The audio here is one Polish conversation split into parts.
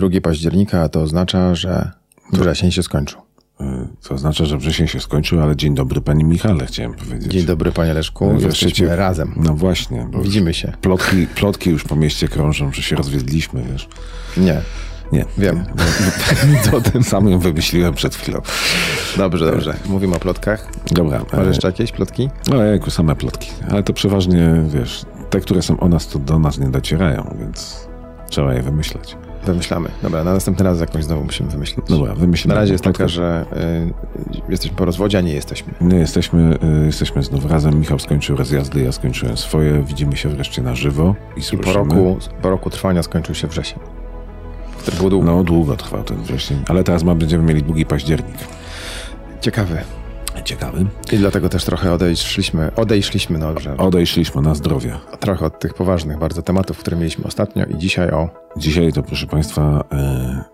2 października, a to oznacza, że wrzesień się skończył. To oznacza, że wrzesień się skończył, ale dzień dobry panie Michale, chciałem powiedzieć. Dzień dobry panie Leszku, Wreszcie jesteśmy cię- razem. No właśnie. Bo Widzimy się. Plotki, plotki już po mieście krążą, że się rozwiedliśmy, wiesz. Nie, Nie. wiem. Nic o tym sam ją wymyśliłem przed chwilą. Dobrze, dobrze. Mówimy o plotkach. Dobra. Masz e, jeszcze jakieś plotki? Ojejku, same plotki. Ale to przeważnie, wiesz, te, które są o nas, to do nas nie docierają, więc trzeba je wymyślać. Wymyślamy. Dobra, na następny raz jakąś znowu musimy wymyślić. Dobra, wymyślimy. Na razie jest taka, że y, jesteśmy po rozwodzie, a nie jesteśmy. Nie, jesteśmy, y, jesteśmy znów razem. Michał skończył rozjazdy, ja skończyłem swoje. Widzimy się wreszcie na żywo i I po roku, po roku trwania skończył się wrzesień. Który był długi. No, długo trwał ten wrzesień, ale teraz ma, będziemy mieli długi październik. Ciekawy. Ciekawy. I dlatego też trochę odejszliśmy, odejszliśmy, no dobrze, Odejszliśmy na zdrowie. trochę od tych poważnych bardzo tematów, które mieliśmy ostatnio i dzisiaj o... Dzisiaj to, proszę Państwa, e,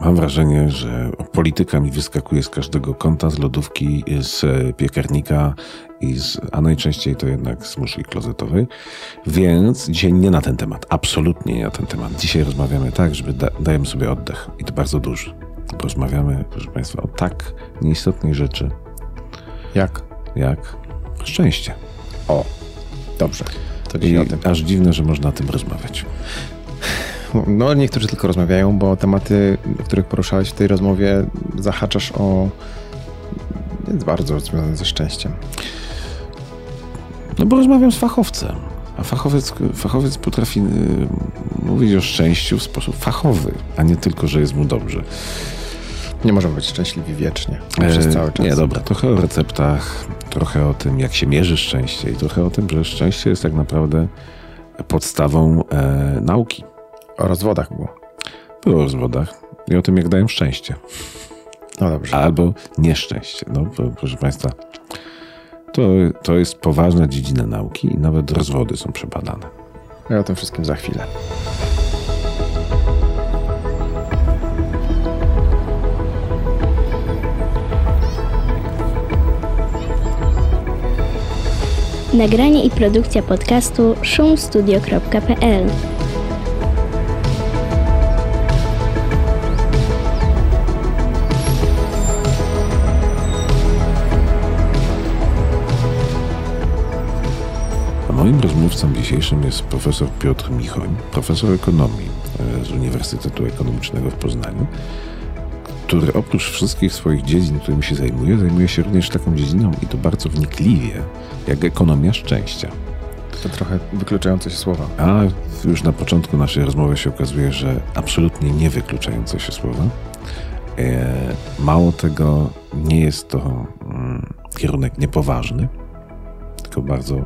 mam wrażenie, że polityka mi wyskakuje z każdego kąta, z lodówki, z piekarnika, i z, a najczęściej to jednak z muszli klozetowej. Więc dzisiaj nie na ten temat, absolutnie nie na ten temat. Dzisiaj rozmawiamy tak, żeby da, dajemy sobie oddech i to bardzo duży. Rozmawiamy, proszę Państwa, o tak nieistotnej rzeczy, Jak? jak szczęście. O, dobrze. To I dzisiaj o tym. aż dziwne, że można o tym rozmawiać. No, niektórzy tylko rozmawiają, bo tematy, o których poruszałeś w tej rozmowie, zahaczasz o... Jest bardzo związane ze szczęściem. No bo rozmawiam z fachowcem, a fachowiec, fachowiec potrafi y, mówić o szczęściu w sposób fachowy, a nie tylko, że jest mu dobrze. Nie możemy być szczęśliwi wiecznie, przez E, cały czas. Nie, dobra, trochę o receptach, trochę o tym, jak się mierzy szczęście i trochę o tym, że szczęście jest tak naprawdę podstawą e, nauki. O rozwodach było. Było o rozwodach i o tym, jak dają szczęście. No dobrze. Albo nieszczęście. No, proszę Państwa, to, to jest poważna dziedzina nauki i nawet rozwody są przebadane. Ja o tym wszystkim za chwilę. Nagranie i produkcja podcastu szumstudio.pl moim rozmówcą dzisiejszym jest profesor Piotr Michoń, profesor ekonomii e, z Uniwersytetu Ekonomicznego w Poznaniu, który oprócz wszystkich swoich dziedzin, którymi się zajmuje, zajmuje się również taką dziedziną i to bardzo wnikliwie, jak ekonomia szczęścia. To trochę wykluczające się słowa. A już na początku naszej rozmowy się okazuje, że absolutnie nie wykluczające się słowa. E, Mało tego, nie jest to mm, kierunek niepoważny, tylko bardzo,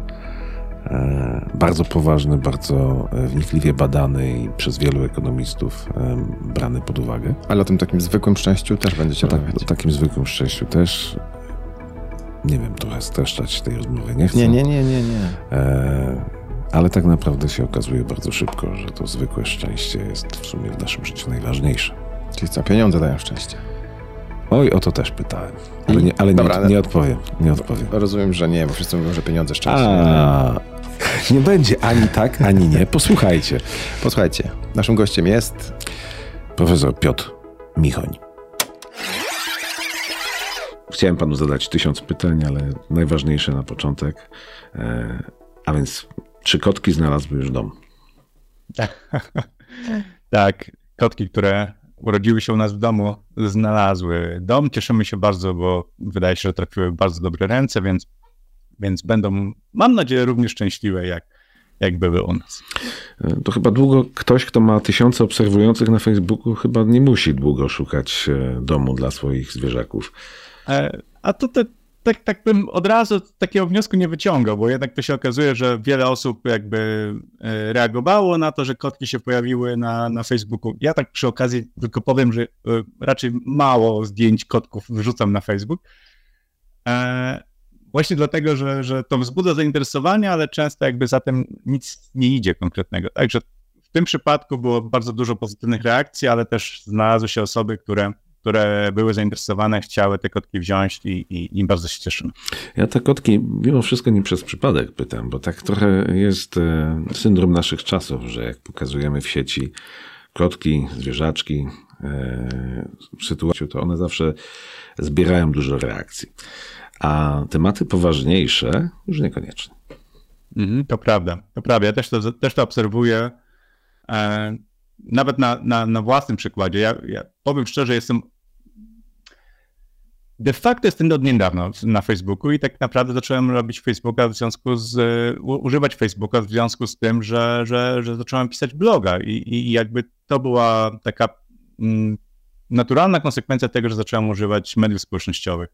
bardzo poważny, bardzo e, wnikliwie badany i przez wielu ekonomistów e, brany pod uwagę. Ale o tym takim zwykłym szczęściu też będziecie O, tak, rozmawiać. o takim zwykłym szczęściu też. Nie wiem, trochę streszczać tej rozmowy nie chcę. Nie, nie, nie, nie, nie. E, ale tak naprawdę się okazuje bardzo szybko, że to zwykłe szczęście jest w sumie w naszym życiu najważniejsze. Czyli co, pieniądze dają szczęście. Oj, o to też pytałem. Ale nie, ale Dobra, nie, nie odpowiem. Nie odpowiem. Rozumiem, że nie, bo wszyscy mówią, że pieniądze szczęście. A, nie będzie ani tak, ani nie. Posłuchajcie. Posłuchajcie, naszym gościem jest Profesor Piotr Michoń. Chciałem panu zadać tysiąc pytań, ale najważniejsze na początek. E, a więc, czy kotki znalazły już dom? Tak, kotki, które urodziły się u nas w domu, znalazły dom. Cieszymy się bardzo, bo wydaje się, że trafiły w bardzo dobre ręce, więc, więc będą, mam nadzieję, również szczęśliwe, jak, jak były u nas. E, To chyba długo ktoś, kto ma tysiące obserwujących na Facebooku, chyba nie musi długo szukać e, domu dla swoich zwierzaków. E, A tutaj tak, tak bym od razu takiego wniosku nie wyciągał, bo jednak to się okazuje, że wiele osób jakby reagowało na to, że kotki się pojawiły na, na Facebooku. Ja tak przy okazji tylko powiem, że raczej mało zdjęć kotków wrzucam na Facebook. E, Właśnie dlatego, że, że to wzbudza zainteresowanie, ale często jakby za tym nic nie idzie konkretnego. Także w tym przypadku było bardzo dużo pozytywnych reakcji, ale też znalazły się osoby, które, które były zainteresowane, chciały te kotki wziąć i, i, i bardzo się cieszymy. Ja te kotki mimo wszystko nie przez przypadek pytam, bo tak trochę jest e, syndrom naszych czasów, że jak pokazujemy w sieci kotki, zwierzaczki, w sytuacji to one zawsze zbierają dużo reakcji. A tematy poważniejsze już niekoniecznie. Mhm, to prawda, to prawda. Ja też to, też to obserwuję. E, nawet na, na, na własnym przykładzie. Ja, ja powiem szczerze, jestem de facto jestem od niedawna na Facebooku i tak naprawdę zacząłem robić Facebooka w związku z, używać Facebooka w związku z tym, że, że, że zacząłem pisać bloga i, i jakby to była taka mm, naturalna konsekwencja tego, że zacząłem używać mediów społecznościowych.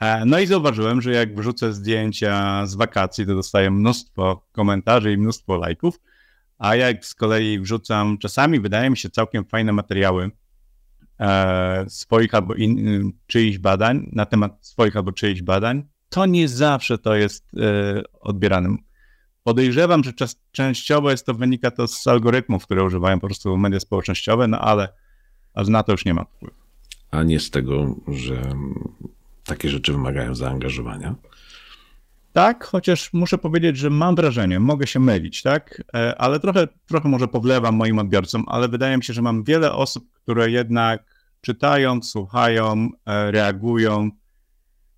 E, no i zauważyłem, że jak wrzucę zdjęcia z wakacji, to dostaję mnóstwo komentarzy i mnóstwo lajków, a jak z kolei wrzucam, czasami wydaje mi się całkiem fajne materiały e, swoich albo in, czyichś badań, na temat swoich albo czyichś badań, to nie zawsze to jest e, odbierane. Podejrzewam, że czas, częściowo jest to wynika to z algorytmów, które używają po prostu media społecznościowe, no ale, ale na to już nie ma wpływu. A nie z tego, że takie rzeczy wymagają zaangażowania? Tak, chociaż muszę powiedzieć, że mam wrażenie, mogę się mylić, tak? E, ale trochę, trochę może powlewam moim odbiorcom, ale wydaje mi się, że mam wiele osób, które jednak czytają, słuchają, e, reagują.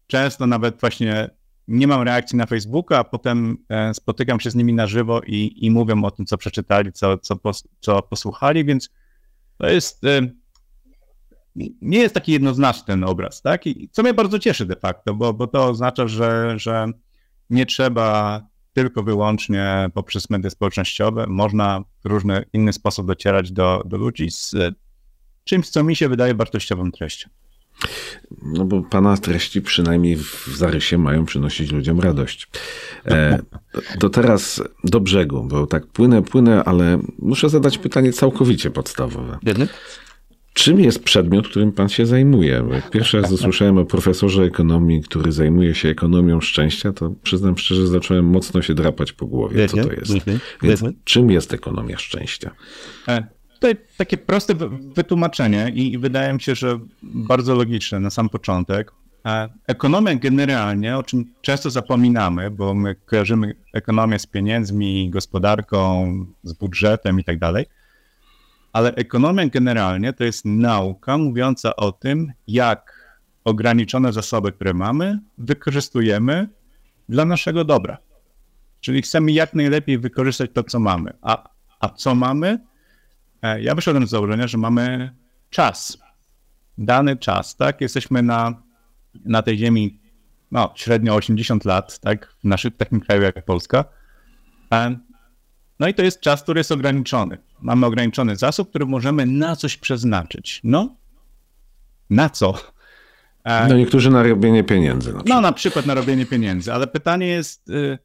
Często nawet właśnie nie mam reakcji na Facebooka, a potem e, spotykam się z nimi na żywo i, i mówią o tym, co przeczytali, co, co, pos, co posłuchali, więc to jest nie jest taki jednoznaczny ten obraz, tak? I co mnie bardzo cieszy de facto, bo, bo to oznacza, że, że nie trzeba tylko wyłącznie poprzez media społecznościowe, można w różny inny sposób docierać do, do ludzi z czymś, co mi się wydaje wartościową treścią. No bo pana treści przynajmniej w zarysie mają przynosić ludziom radość. E, to teraz do brzegu, bo tak płynę, płynę, ale muszę zadać pytanie całkowicie podstawowe. Biedny? Czym jest przedmiot, którym pan się zajmuje? Bo jak pierwszy raz usłyszałem o profesorze ekonomii, który zajmuje się ekonomią szczęścia, to przyznam szczerze, zacząłem mocno się drapać po głowie, co to jest. Więc czym jest ekonomia szczęścia? E, tutaj takie proste wytłumaczenie i wydaje mi się, że bardzo logiczne na sam początek. E, ekonomia generalnie, o czym często zapominamy, bo my kojarzymy ekonomię z pieniędzmi, gospodarką, z budżetem i tak dalej – ale ekonomia generalnie to jest nauka mówiąca o tym, jak ograniczone zasoby, które mamy, wykorzystujemy dla naszego dobra. Czyli chcemy jak najlepiej wykorzystać to, co mamy. A, a co mamy? E, ja wyszedłem z założenia, że mamy czas. Dany czas, tak? Jesteśmy na, na tej ziemi no, średnio 80 lat, tak? W naszym takim kraju jak Polska. No i to jest czas, który jest ograniczony. Mamy ograniczony zasób, który możemy na coś przeznaczyć. No, na co? E, no niektórzy na robienie pieniędzy. Na no na przykład na robienie pieniędzy, ale pytanie jest, y,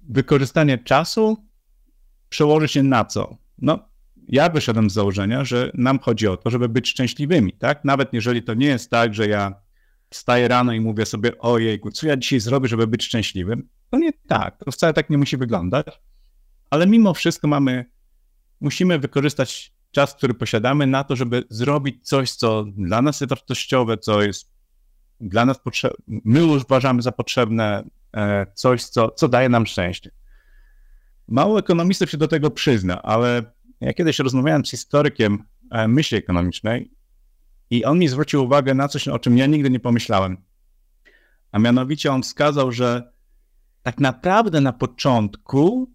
wykorzystanie czasu przełoży się na co? No, ja wyszedłem z założenia, że nam chodzi o to, żeby być szczęśliwymi, tak? Nawet jeżeli to nie jest tak, że ja wstaję rano i mówię sobie, ojejku, co ja dzisiaj zrobię, żeby być szczęśliwym? To nie tak, to wcale tak nie musi wyglądać ale mimo wszystko mamy, musimy wykorzystać czas, który posiadamy na to, żeby zrobić coś, co dla nas jest wartościowe, co jest dla nas potrzebne, my uważamy za potrzebne, e, coś, co, co daje nam szczęście. Mało ekonomistów się do tego przyzna, ale ja kiedyś rozmawiałem z historykiem e, myśli ekonomicznej i on mi zwrócił uwagę na coś, o czym ja nigdy nie pomyślałem. A mianowicie on wskazał, że tak naprawdę na początku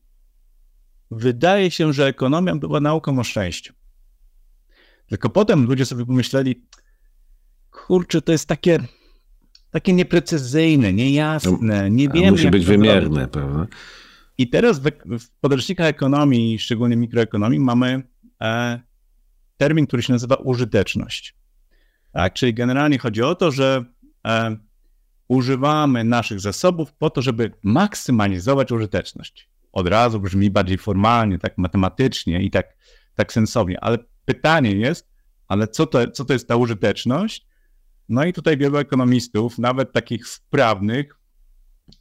wydaje się, że ekonomia była nauką o szczęściu. Tylko potem ludzie sobie pomyśleli, kurczę, to jest takie, takie nieprecyzyjne, niejasne, no, nie wiemy. Musi być wymierne, prawda? I teraz w, w podręcznikach ekonomii, szczególnie mikroekonomii, mamy e, termin, który się nazywa użyteczność. Tak, czyli generalnie chodzi o to, że e, używamy naszych zasobów po to, żeby maksymalizować użyteczność od razu brzmi bardziej formalnie, tak matematycznie i tak, tak sensownie, ale pytanie jest, ale co to, co to jest ta użyteczność? No i tutaj wielu ekonomistów, nawet takich wprawnych,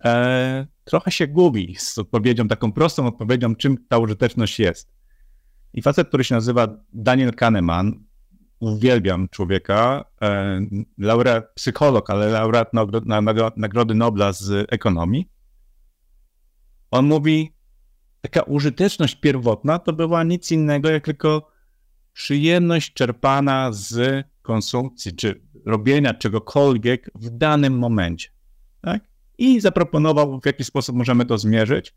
e, trochę się gubi z odpowiedzią, taką prostą odpowiedzią, czym ta użyteczność jest. I facet, który się nazywa Daniel Kahneman, uwielbiam człowieka, e, laureat, psycholog, ale laureat Nagrody Nobla z ekonomii. On mówi, taka użyteczność pierwotna to była nic innego jak tylko przyjemność czerpana z konsumpcji czy robienia czegokolwiek w danym momencie. Tak? I zaproponował, w jaki sposób możemy to zmierzyć.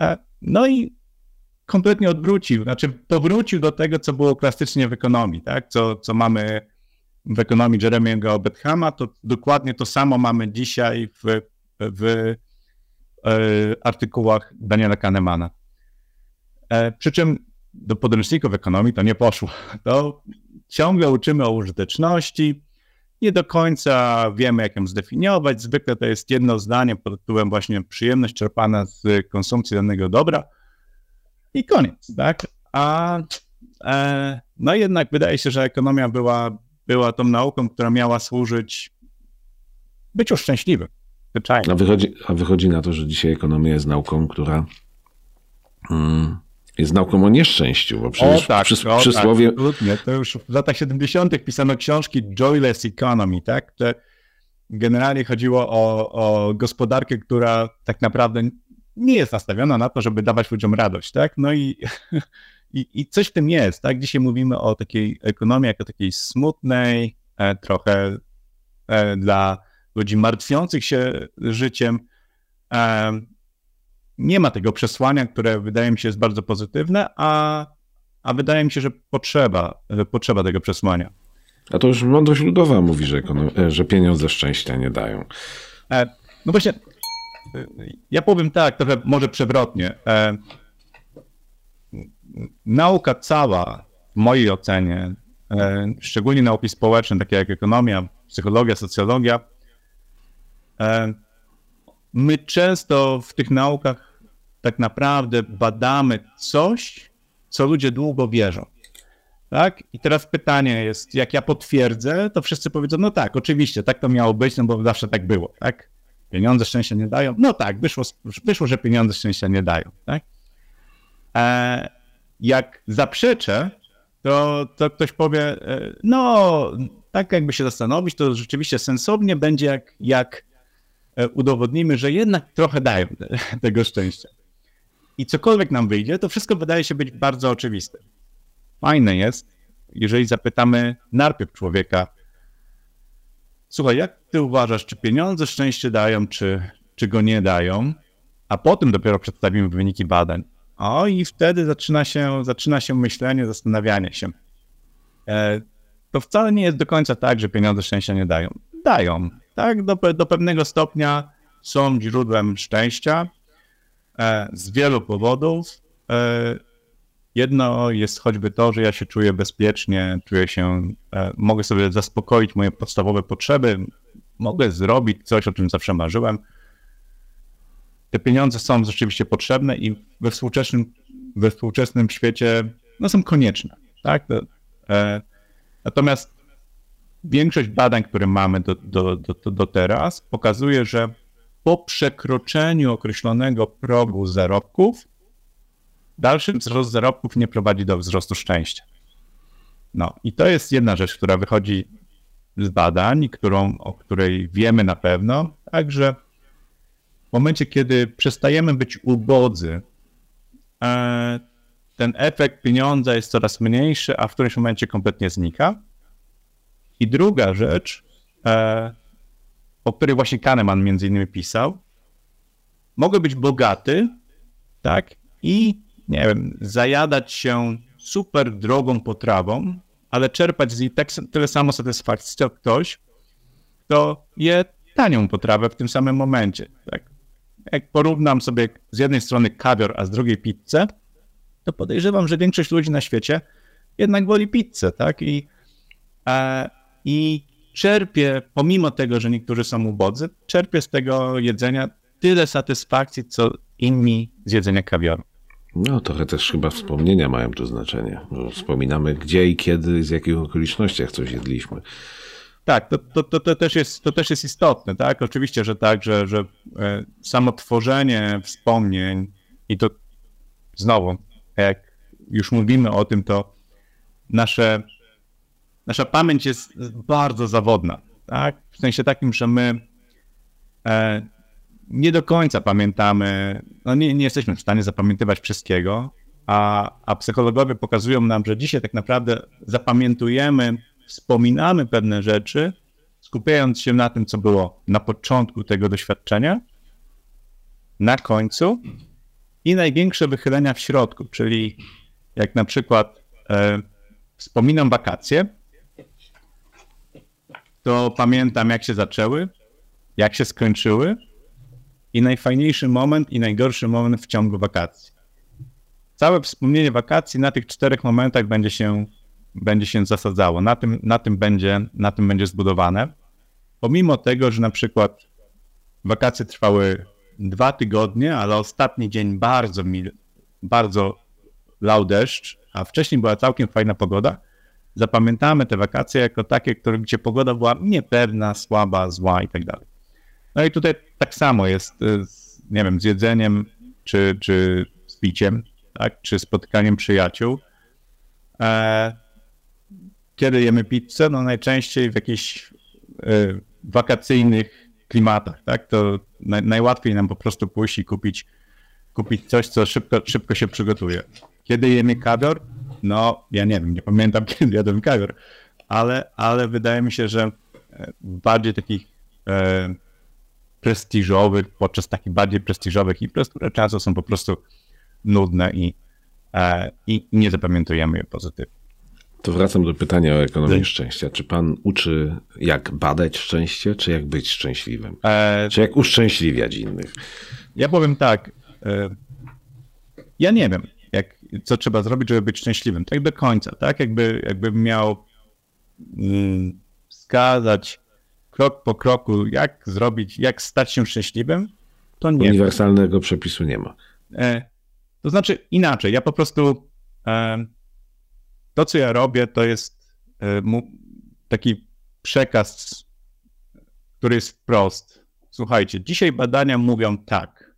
E, no i kompletnie odwrócił, znaczy powrócił do tego, co było klasycznie w ekonomii, tak? co, co mamy w ekonomii Jeremy'ego Bethama, to dokładnie to samo mamy dzisiaj w, w artykułach Daniela Kahnemana. E, przy czym do podręczników ekonomii to nie poszło. To ciągle uczymy o użyteczności, nie do końca wiemy, jak ją zdefiniować. Zwykle to jest jedno zdanie pod tytułem właśnie przyjemność czerpana z konsumpcji danego dobra i koniec, tak? A e, no jednak wydaje się, że ekonomia była, była tą nauką, która miała służyć byciu szczęśliwym. A wychodzi, a wychodzi na to, że dzisiaj ekonomia jest nauką, która mm, jest nauką o nieszczęściu, bo przecież o, tak, przys o, przysłowie... Tak, absolutnie. To już w latach 70. pisano książki Joyless Economy, tak? To generalnie chodziło o, o gospodarkę, która tak naprawdę nie jest nastawiona na to, żeby dawać ludziom radość, tak? No i, i, i coś w tym jest, tak? Dzisiaj mówimy o takiej ekonomii jako takiej smutnej, e, trochę e, dla ludzi martwiących się życiem. E, nie ma tego przesłania, które wydaje mi się jest bardzo pozytywne, a, a wydaje mi się, że potrzeba, potrzeba tego przesłania. A to już mądrość ludowa mówi, że, e, że pieniądze szczęścia nie dają. E, no właśnie, ja powiem tak, trochę może przewrotnie. Nauka cała, w mojej ocenie, szczególnie nauki społeczne, takie jak ekonomia, psychologia, socjologia, my często w tych naukach tak naprawdę badamy coś, co ludzie długo wierzą. Tak? I teraz pytanie jest, jak ja potwierdzę, to wszyscy powiedzą, no tak, oczywiście, tak to miało być, no bo zawsze tak było, tak? Pieniądze szczęścia nie dają? No tak, wyszło, wyszło że pieniądze szczęścia nie dają, tak? E, jak zaprzeczę, to, to ktoś powie, e, no, tak jakby się zastanowić, to rzeczywiście sensownie będzie, jak, jak E, udowodnimy, że jednak trochę dają tego szczęścia. I cokolwiek nam wyjdzie, to wszystko wydaje się być bardzo oczywiste. Fajne jest, jeżeli zapytamy najpierw człowieka, słuchaj, jak ty uważasz, czy pieniądze szczęście dają, czy, czy go nie dają, a potem dopiero przedstawimy wyniki badań. O, i wtedy zaczyna się, zaczyna się myślenie, zastanawianie się. E, to wcale nie jest do końca tak, że pieniądze szczęścia nie dają. Dają tak, do, do pewnego stopnia są źródłem szczęścia e, z wielu powodów. E, jedno jest choćby to, że ja się czuję bezpiecznie, czuję się, e, mogę sobie zaspokoić moje podstawowe potrzeby, mogę zrobić coś, o czym zawsze marzyłem. Te pieniądze są rzeczywiście potrzebne i we współczesnym, we współczesnym świecie no, są konieczne. Tak? E, natomiast większość badań, które mamy do, do, do, do teraz, pokazuje, że po przekroczeniu określonego progu zarobków, dalszy wzrost zarobków nie prowadzi do wzrostu szczęścia. No i to jest jedna rzecz, która wychodzi z badań, którą, o której wiemy na pewno, także w momencie, kiedy przestajemy być ubodzy, e, ten efekt pieniądza jest coraz mniejszy, a w którymś momencie kompletnie znika. I druga rzecz, e, o której właśnie Kahneman między innymi pisał, mogę być bogaty, tak, i nie wiem, zajadać się super drogą potrawą, ale czerpać z niej tak, tyle samo satysfakcji, co ktoś, kto je tanią potrawę w tym samym momencie. Tak? Jak porównam sobie z jednej strony kawior, a z drugiej pizzę, to podejrzewam, że większość ludzi na świecie jednak woli pizzę, tak? I, e, i czerpię, pomimo tego, że niektórzy są ubodzy, czerpię z tego jedzenia tyle satysfakcji, co inni z jedzenia kawioru. No, trochę też chyba wspomnienia mają tu znaczenie. Wspominamy gdzie i kiedy, z jakich okolicznościach coś jedliśmy. Tak, to, to, to, to, też jest, to też jest istotne, tak? Oczywiście, że tak, że, że e, samo tworzenie wspomnień i to znowu, jak już mówimy o tym, to nasze nasza pamięć jest bardzo zawodna, tak? W sensie takim, że my e, nie do końca pamiętamy, no nie, nie jesteśmy w stanie zapamiętywać wszystkiego, a, a psychologowie pokazują nam, że dzisiaj tak naprawdę zapamiętujemy, wspominamy pewne rzeczy, skupiając się na tym, co było na początku tego doświadczenia, na końcu i największe wychylenia w środku, czyli jak na przykład e, wspominam wakacje, to pamiętam, jak się zaczęły, jak się skończyły i najfajniejszy moment i najgorszy moment w ciągu wakacji. Całe wspomnienie wakacji na tych czterech momentach będzie się, będzie się zasadzało. Na tym, na, tym będzie, na tym będzie zbudowane. Pomimo tego, że na przykład wakacje trwały dwa tygodnie, ale ostatni dzień bardzo mil, bardzo lał deszcz, a wcześniej była całkiem fajna pogoda, zapamiętamy te wakacje jako takie, które, gdzie pogoda była niepewna, słaba, zła i tak dalej. No i tutaj tak samo jest z, nie wiem, z jedzeniem czy, czy z piciem, tak? czy spotkaniem przyjaciół. E, kiedy jemy pizzę? No najczęściej w jakichś e, wakacyjnych klimatach, tak? To naj, najłatwiej nam po prostu pójść i kupić, kupić coś, co szybko, szybko się przygotuje. Kiedy jemy kawior? No, ja nie wiem, nie pamiętam, kiedy jadłem kawior, ale, ale wydaje mi się, że e, bardziej takich e, prestiżowych, podczas takich bardziej prestiżowych imprez, które często są po prostu nudne i, e, i nie zapamiętujemy je pozytywnie. To wracam do pytania o ekonomię szczęścia. Czy pan uczy, jak badać szczęście, czy jak być szczęśliwym? E... Czy jak uszczęśliwiać innych? Ja powiem tak. E... Ja nie wiem, co trzeba zrobić, żeby być szczęśliwym. Tak do końca, tak? Jakby, jakbym miał mm, wskazać krok po kroku, jak zrobić, jak stać się szczęśliwym, to nie. Uniwersalnego przepisu nie ma. E, to znaczy inaczej, ja po prostu e, to, co ja robię, to jest e, taki przekaz, który jest wprost. Słuchajcie, dzisiaj badania mówią tak.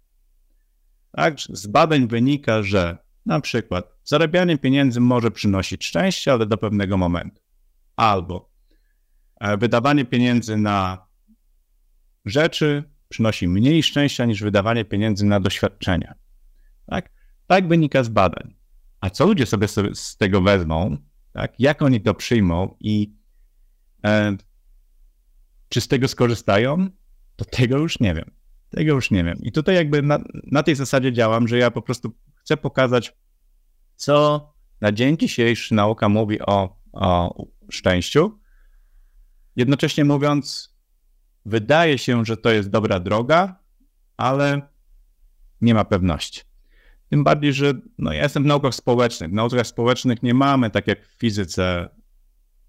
Tak, z badań wynika, że na przykład zarabianie pieniędzy może przynosić szczęście, ale do pewnego momentu. Albo E, wydawanie pieniędzy na rzeczy przynosi mniej szczęścia niż wydawanie pieniędzy na doświadczenia. Tak, tak wynika z badań. A co ludzie sobie z tego wezmą, tak? jak oni to przyjmą i e, czy z tego skorzystają, to tego już nie wiem. Tego już nie wiem. I tutaj jakby na, na tej zasadzie działam, że ja po prostu chcę pokazać, co na dzień dzisiejszy nauka mówi o, o szczęściu, Jednocześnie mówiąc, wydaje się, że to jest dobra droga, ale nie ma pewności. Tym bardziej, że no, ja jestem w naukach społecznych. W naukach społecznych nie mamy, tak jak w fizyce,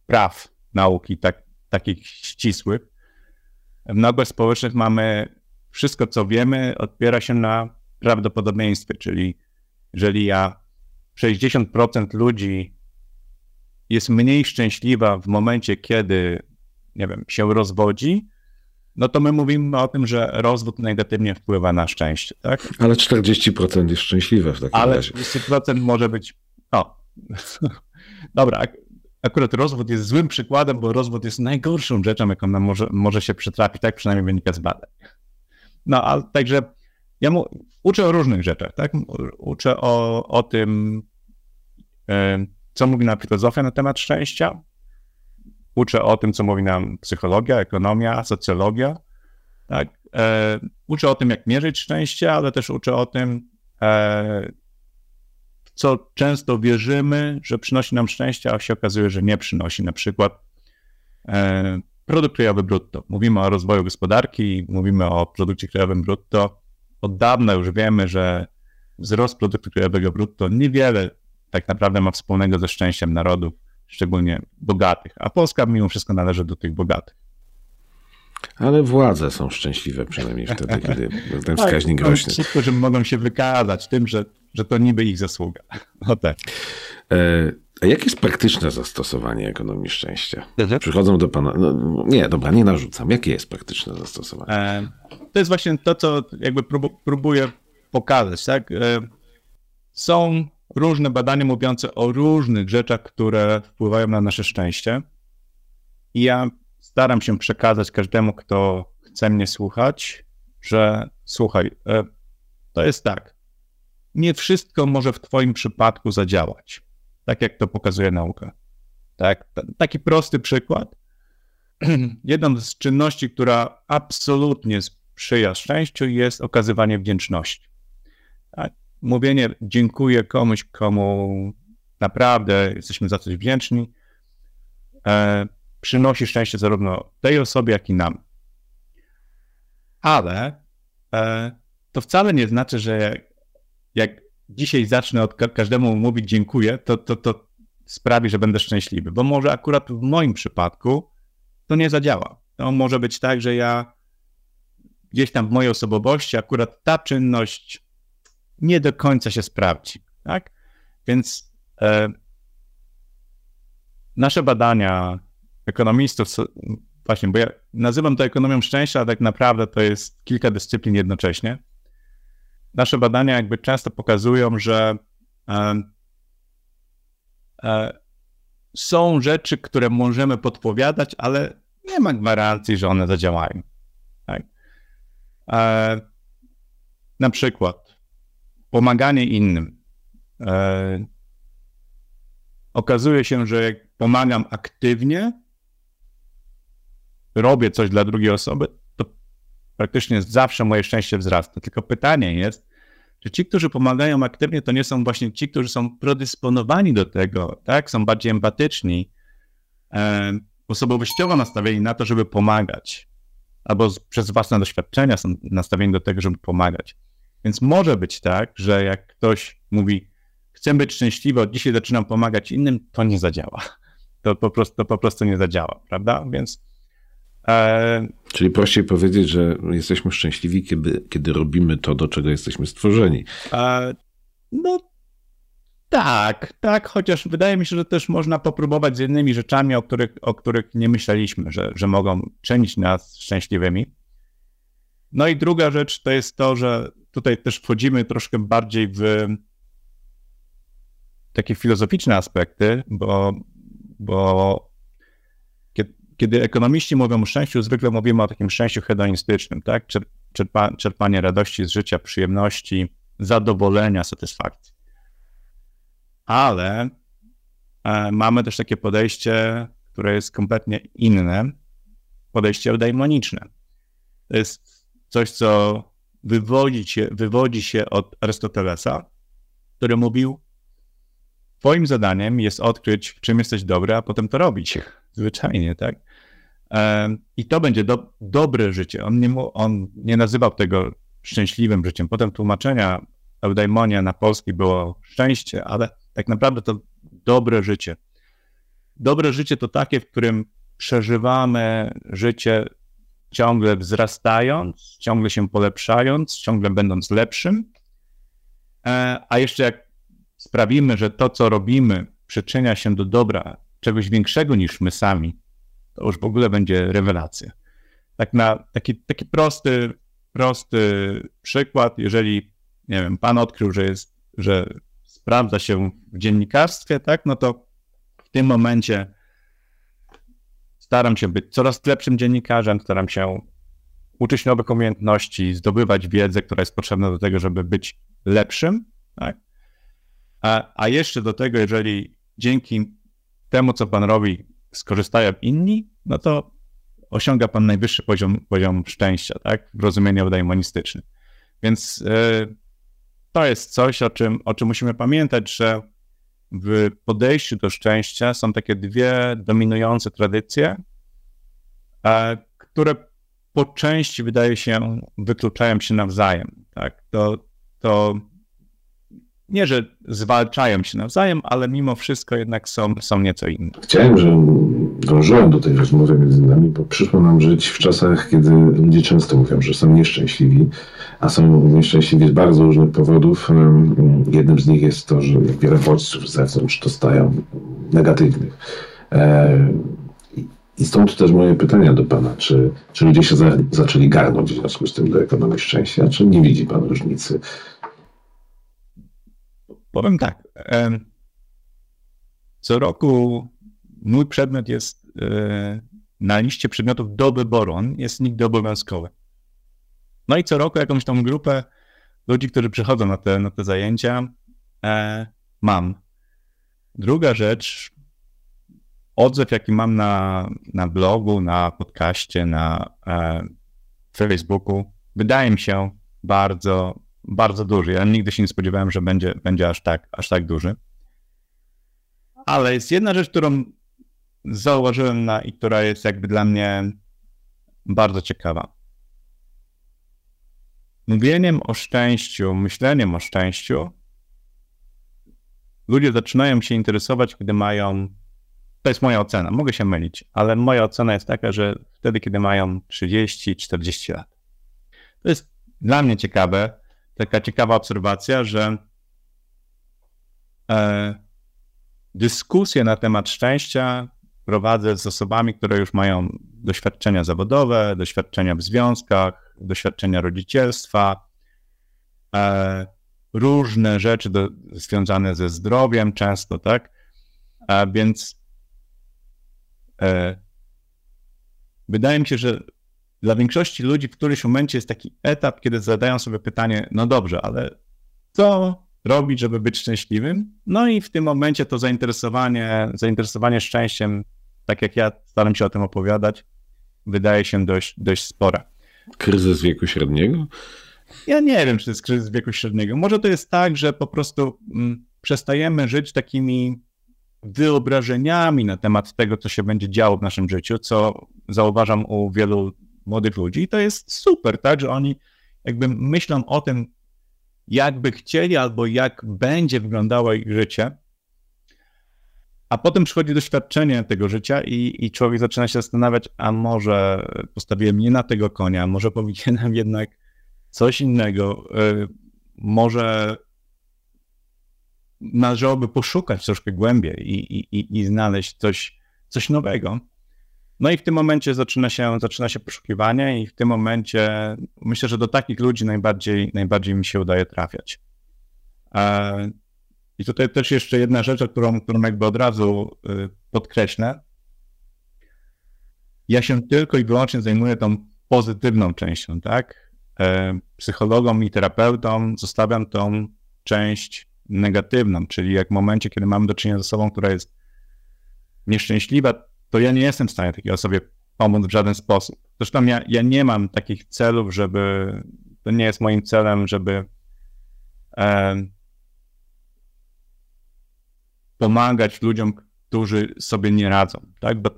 praw nauki tak, takich ścisłych. W naukach społecznych mamy wszystko, co wiemy, opiera się na prawdopodobieństwie, czyli jeżeli ja 60% ludzi jest mniej szczęśliwa w momencie, kiedy nie wiem, się rozwodzi, no to my mówimy o tym, że rozwód negatywnie wpływa na szczęście, tak? Ale 40% jest szczęśliwe w takim Ale razie. Ale 40% może być, no, dobra, akurat rozwód jest złym przykładem, bo rozwód jest najgorszą rzeczą, jaką nam może, może się przytrafić, tak przynajmniej wynika z badań. No, ale także ja mu, uczę o różnych rzeczach, tak? Uczę o, o tym, co mówi nam filozofia na temat szczęścia, Uczę o tym, co mówi nam psychologia, ekonomia, socjologia. Tak? E, uczę o tym, jak mierzyć szczęście, ale też uczę o tym, e, co często wierzymy, że przynosi nam szczęście, a się okazuje, że nie przynosi. Na przykład e, produkt krajowy brutto. Mówimy o rozwoju gospodarki, mówimy o produkcie krajowym brutto. Od dawna już wiemy, że wzrost produktu krajowego brutto niewiele tak naprawdę ma wspólnego ze szczęściem narodów szczególnie bogatych, a Polska mimo wszystko należy do tych bogatych. Ale władze są szczęśliwe przynajmniej wtedy, kiedy ten tak, wskaźnik rośnie. Ci, którzy mogą się wykazać tym, że, że to niby ich zasługa. No tak. E, a jakie jest praktyczne zastosowanie ekonomii szczęścia? Mhm. Przychodzą do pana. No, nie, dobra, nie narzucam. Jakie jest praktyczne zastosowanie? E, to jest właśnie to, co jakby próbuję pokazać. Tak? E, są różne badania mówiące o różnych rzeczach, które wpływają na nasze szczęście. I ja staram się przekazać każdemu, kto chce mnie słuchać, że słuchaj, e, to jest tak, nie wszystko może w Twoim przypadku zadziałać, tak jak to pokazuje nauka. Tak, taki prosty przykład. Jedną z czynności, która absolutnie sprzyja szczęściu, jest okazywanie wdzięczności. Tak? Mówienie dziękuję komuś, komu naprawdę jesteśmy za coś wdzięczni, e, przynosi szczęście zarówno tej osobie, jak i nam. Ale e, to wcale nie znaczy, że jak, dzisiaj zacznę od każdemu mówić dziękuję, to, to, to sprawi, że będę szczęśliwy, bo może akurat w moim przypadku to nie zadziała. To może być tak, że ja gdzieś tam w mojej osobowości akurat ta czynność nie do końca się sprawdzi, tak? Więc e, nasze badania ekonomistów, właśnie, bo ja nazywam to ekonomią szczęścia, a tak naprawdę to jest kilka dyscyplin jednocześnie. Nasze badania jakby często pokazują, że e, e, są rzeczy, które możemy podpowiadać, ale nie ma gwarancji, że one zadziałają. Tak? E, na przykład pomaganie innym. E, okazuje się, że jak pomagam aktywnie, robię coś dla drugiej osoby, praktycznie zawsze moje szczęście wzrasta. Tylko pytanie jest, czy ci, którzy pomagają aktywnie, to nie są właśnie ci, którzy są predysponowani do tego, tak? Są bardziej empatyczni, e, osobowościowo nastawieni na to, żeby pomagać, albo z, przez własne doświadczenia są nastawieni do tego, żeby pomagać. Więc może być tak, że jak ktoś mówi, chcę być szczęśliwy, od dzisiaj zaczynam pomagać innym, to nie zadziała. To po prostu, to po prostu nie zadziała, prawda? Więc. E... Czyli prościej powiedzieć, że jesteśmy szczęśliwi, kiedy, kiedy robimy to, do czego jesteśmy stworzeni. E... No tak, tak, chociaż wydaje mi się, że też można popróbować z innymi rzeczami, o których, o których nie myśleliśmy, że, że mogą czynić nas szczęśliwymi. No i druga rzecz to jest to, że tutaj też wchodzimy troszkę bardziej w takie filozoficzne aspekty, bo, bo kiedy, ekonomiści mówią o szczęściu, zwykle mówimy o takim szczęściu hedonistycznym, tak? Czerpa, czerpanie radości z życia, przyjemności, zadowolenia, satysfakcji. Ale e, mamy też takie podejście, które jest kompletnie inne, podejście eudemoniczne. To jest coś, co wywodzi się, wywodzi się od Arystotelesa, który mówił, twoim zadaniem jest odkryć, w czym jesteś dobry, a potem to robić. Zwyczajnie, tak? I to będzie do, dobre życie. On nie, on nie nazywał tego szczęśliwym życiem. Potem tłumaczenia eudaimonia na polski było szczęście, ale tak naprawdę to dobre życie. Dobre życie to takie, w którym przeżywamy życie ciągle wzrastając, ciągle się polepszając, ciągle będąc lepszym. E, a jeszcze jak sprawimy, że to, co robimy, przyczynia się do dobra czegoś większego niż my sami, to już w ogóle będzie rewelacja. Tak na taki, taki prosty, prosty przykład, jeżeli, nie wiem, pan odkrył, że jest, że sprawdza się w dziennikarstwie, tak, no to w tym momencie staram się być coraz lepszym dziennikarzem, staram się uczyć nowych umiejętności, zdobywać wiedzę, która jest potrzebna do tego, żeby być lepszym. Tak? A, a jeszcze do tego, jeżeli dzięki temu, co pan robi, skorzystają inni, no to osiąga pan najwyższy poziom, poziom szczęścia, tak? W rozumieniu eudaimonistycznym. Więc yy, to jest coś, o czym, o czym musimy pamiętać, że w podejściu do szczęścia są takie dwie dominujące tradycje, które po części wydaje się wykluczają się nawzajem. Tak? To, to nie, że zwalczają się nawzajem, ale mimo wszystko jednak są, są nieco inne. Chciałem, że dążyłem do tej rozmowy między nami, bo przyszło nam żyć w czasach, kiedy ludzie często mówią, że są nieszczęśliwi, a są nieszczęśliwi z bardzo różnych powodów. Jednym z nich jest to, że wiele bodźców z zewnątrz dostają negatywnych. I stąd też moje pytania do Pana. Czy, czy ludzie się za, zaczęli garnąć w związku z tym do ekonomii szczęścia? Czy nie widzi Pan różnicy? Powiem tak. Co roku mój przedmiot jest e, na liście przedmiotów do wyboru. On jest nigdy obowiązkowy. No i co roku jakąś tą grupę ludzi, którzy przychodzą na te, na te zajęcia, e, mam. Druga rzecz, odzew, jaki mam na, na blogu, na podcaście, na e, Facebooku, wydaje mi się bardzo, bardzo duży. Ja nigdy się nie spodziewałem, że będzie, będzie aż, tak, aż tak duży. Ale jest jedna rzecz, którą zauważyłem na, i która jest jakby dla mnie bardzo ciekawa. Mówieniem o szczęściu, myśleniem o szczęściu, ludzie zaczynają się interesować, kiedy mają. To jest moja ocena, mogę się mylić, ale moja ocena jest taka, że wtedy, kiedy mają 30-40 lat. To jest dla mnie ciekawe, taka ciekawa obserwacja, że e, dyskusje na temat szczęścia prowadzę z osobami, które już mają doświadczenia zawodowe, doświadczenia w związkach, doświadczenia rodzicielstwa, e, różne rzeczy do, związane ze zdrowiem często, tak? A więc e, wydaje mi się, że dla większości ludzi w którymś momencie jest taki etap, kiedy zadają sobie pytanie, no dobrze, ale co robić, żeby być szczęśliwym? No i w tym momencie to zainteresowanie, zainteresowanie szczęściem, tak jak ja staram się o tym opowiadać, wydaje się dość, dość spore. Kryzys wieku średniego? Ja nie wiem, czy to jest kryzys wieku średniego. Może to jest tak, że po prostu mm, przestajemy żyć takimi wyobrażeniami na temat tego, co się będzie działo w naszym życiu, co zauważam u wielu młodych ludzi. I to jest super, tak, że oni jakby myślą o tym, jak by chcieli albo jak będzie wyglądało ich życie, a potem przychodzi doświadczenie tego życia i, i człowiek zaczyna się zastanawiać, a może postawiłem nie na tego konia, może powinienem jednak coś innego. Y, może należałoby poszukać troszkę głębiej i, i, i znaleźć coś, coś nowego. No i w tym momencie zaczyna się, zaczyna się poszukiwanie i w tym momencie myślę, że do takich ludzi najbardziej, najbardziej mi się udaje trafiać. E, I tutaj też jeszcze jedna rzecz, którą, którą jakby od razu y, podkreślę. Ja się tylko i wyłącznie zajmuję tą pozytywną częścią, tak? E, psychologom i terapeutom zostawiam tą część negatywną, czyli jak w momencie, kiedy mamy do czynienia z osobą, która jest nieszczęśliwa, to ja nie jestem w stanie takiej osobie pomóc w żaden sposób. Zresztą ja, ja nie mam takich celów, żeby, to nie jest moim celem, żeby e, pomagać ludziom, którzy sobie nie radzą, tak? Bo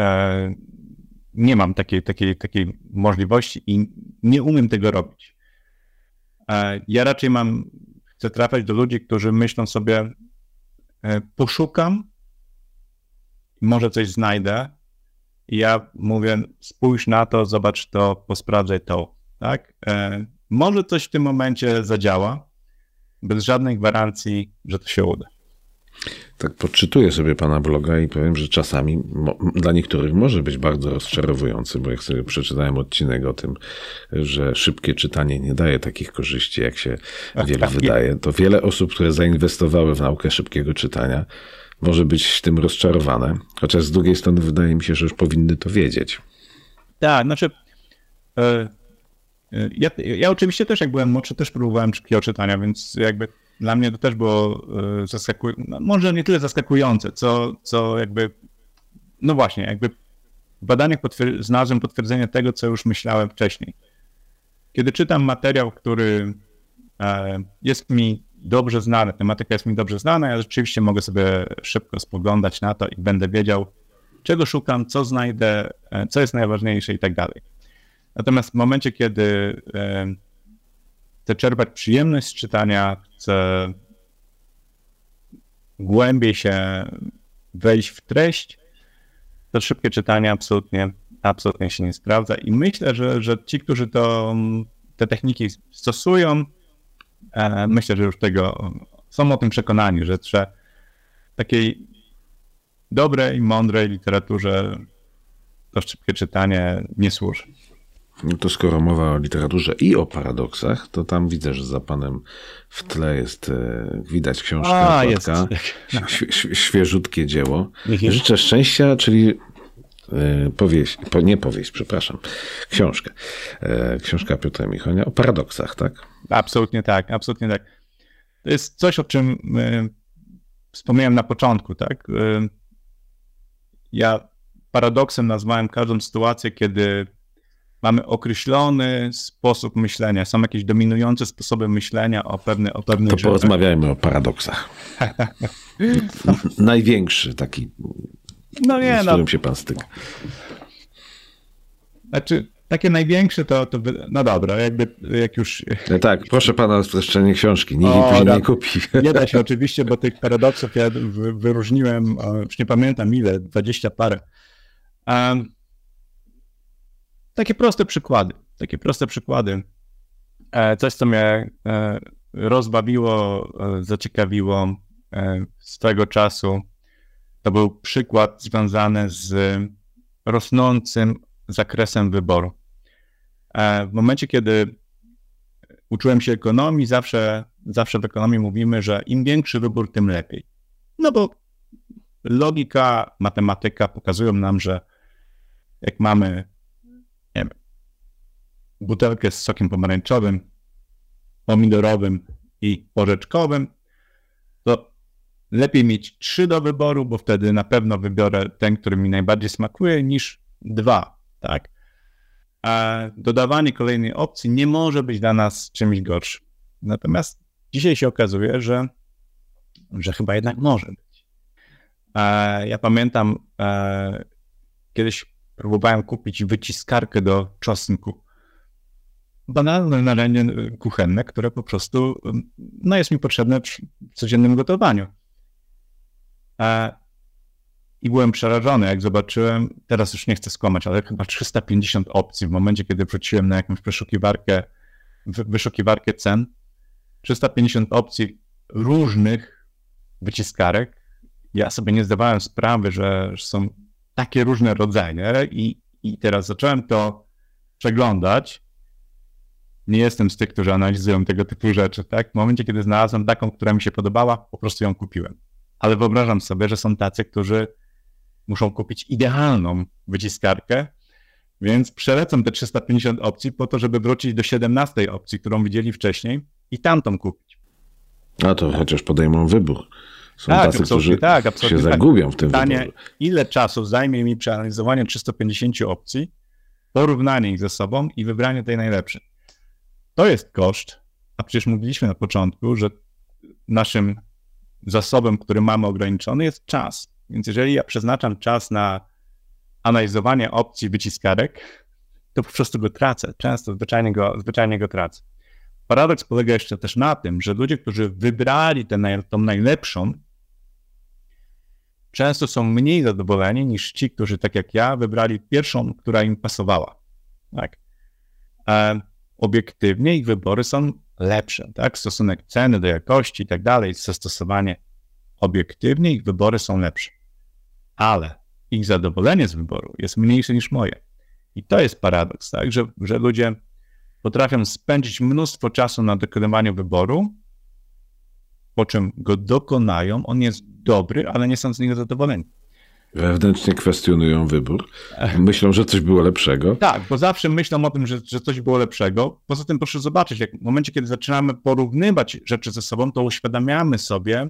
e, nie mam takiej, takiej, takiej możliwości i nie umiem tego robić. E, ja raczej mam, chcę trafiać do ludzi, którzy myślą sobie, e, poszukam, może coś znajdę. I ja mówię, spójrz na to, zobacz to, posprawdzaj to. Tak? E, może coś w tym momencie zadziała, bez żadnej gwarancji, że to się uda. Tak podczytuję sobie pana bloga i powiem, że czasami dla niektórych może być bardzo rozczarowujący, bo jak sobie przeczytałem odcinek o tym, że szybkie czytanie nie daje takich korzyści, jak się wiele wydaje, to wiele osób, które zainwestowały w naukę szybkiego czytania, może być tym rozczarowane. Chociaż z drugiej strony wydaje mi się, że już powinny to wiedzieć. Tak, znaczy. E, e, ja, ja oczywiście też, jak byłem młodszy, też próbowałem szybkiego czytania, więc jakby dla mnie to też było e, zaskakujące, no, może nie tyle zaskakujące, co, co jakby, no właśnie, jakby w badaniach potwier- znalazłem potwierdzenie tego, co już myślałem wcześniej. Kiedy czytam materiał, który jest mi dobrze znany, tematyka jest mi dobrze znana, ja rzeczywiście mogę sobie szybko spoglądać na to i będę wiedział, czego szukam, co znajdę, e, co jest najważniejsze i tak dalej. Natomiast w momencie, kiedy chcę czerpać przyjemność z czytania, chcę głębiej się wejść w treść, to szybkie czytanie absolutnie, absolutnie się nie sprawdza. I myślę, że, że ci, którzy to, te techniki stosują, e, myślę, że już tego są o tym przekonani, że trzeba takiej dobrej, mądrej literaturze to szybkie czytanie nie służy. No to skoro mowa o literaturze i o paradoksach, to tam widzę, że za panem w tle jest, e, widać książka, A, jest. świeżutkie dzieło. Życzę szczęścia, czyli e, powieść, nie powieść, przepraszam, książkę. E, książka Piotra Michonia o paradoksach, tak? Absolutnie tak, absolutnie tak. To jest coś, o czym wspomniałem na początku, tak? Ja paradoksem nazwałem każdą sytuację, kiedy mamy określony sposób myślenia, są jakieś dominujące sposoby myślenia o, pewne, o pewnych To rzeczach. porozmawiajmy o paradoksach. Największy taki, no nie, z którym no. się pan styka. Znaczy, takie największe to, to no dobra, jakby jak już... No tak, proszę pana o streszczenie książki, nikt później nie kupi. Nie da się oczywiście, bo tych paradoksów ja wyróżniłem, już nie pamiętam ile, dwadzieścia parę. Um, takie proste przykłady, takie proste przykłady. E, coś, co mnie e, rozbawiło, e, zaciekawiło swego czasu, to był przykład związany z rosnącym zakresem wyboru. W momencie, kiedy uczyłem się ekonomii, zawsze, zawsze w ekonomii mówimy, że im większy wybór, tym lepiej. No bo logika, matematyka pokazują nam, że jak mamy nie wiem, butelkę z sokiem pomarańczowym, pomidorowym i porzeczkowym, lepiej mieć trzy do wyboru, bo wtedy na pewno wybiorę ten, który mi najbardziej smakuje, niż dwa, tak? A dodawanie kolejnej opcji nie może być dla nas czymś gorszym. Natomiast dzisiaj się okazuje, że, że chyba jednak może być. Ja pamiętam, kiedyś próbowałem kupić wyciskarkę do czosnku. Banalne narzędzie kuchenne, które po prostu no, jest mi potrzebne w codziennym gotowaniu. I byłem przerażony, jak zobaczyłem, teraz już nie chcę skłamać, ale chyba 350 opcji w momencie, kiedy wróciłem na jakąś wyszukiwarkę, wyszukiwarkę cen. 350 opcji różnych wyciskarek. Ja sobie nie zdawałem sprawy, że są takie różne rodzaje i, i teraz zacząłem to przeglądać. Nie jestem z tych, którzy analizują tego typu rzeczy, tak? W momencie, kiedy znalazłem taką, która mi się podobała, po prostu ją kupiłem. Ale wyobrażam sobie, że są tacy, którzy muszą kupić idealną wyciskarkę, więc przelecam te 350 opcji po to, żeby wrócić do 17 opcji, którą widzieli wcześniej i tamtą kupić. A to chociaż podejmą wybór. Są tak, tacy, którzy tak, się tak. zagubią w tym Pytanie, wyborze. ile czasu zajmie mi przeanalizowanie 350 opcji, porównanie ich ze sobą i wybranie tej najlepszej. To jest koszt, a przecież mówiliśmy na początku, że naszym zasobem, który mamy ograniczony jest czas. Więc jeżeli ja przeznaczam czas na analizowanie opcji wyciskarek, to po prostu go tracę. Często zwyczajnie go, zwyczajnie go tracę. Paradoks polega jeszcze też na tym, że ludzie, którzy wybrali tę, tą najlepszą, często są mniej zadowoleni niż ci, którzy tak jak ja wybrali pierwszą, która im pasowała. Tak. E, obiektywnie ich wybory są lepsze, tak? Stosunek ceny do jakości i tak dalej, zastosowanie obiektywnie ich wybory są lepsze. Ale ich zadowolenie z wyboru jest mniejsze niż moje. I to jest paradoks, tak? Że, że ludzie potrafią spędzić mnóstwo czasu na dokonywaniu wyboru, po czym go dokonają, on jest dobry, ale nie są z niego zadowoleni. Wewnętrznie kwestionują wybór. Myślą, że coś było lepszego. Tak, bo zawsze myślą o tym, że, że coś było lepszego. Poza tym proszę zobaczyć, jak w momencie, kiedy zaczynamy porównywać rzeczy ze sobą, to uświadamiamy sobie,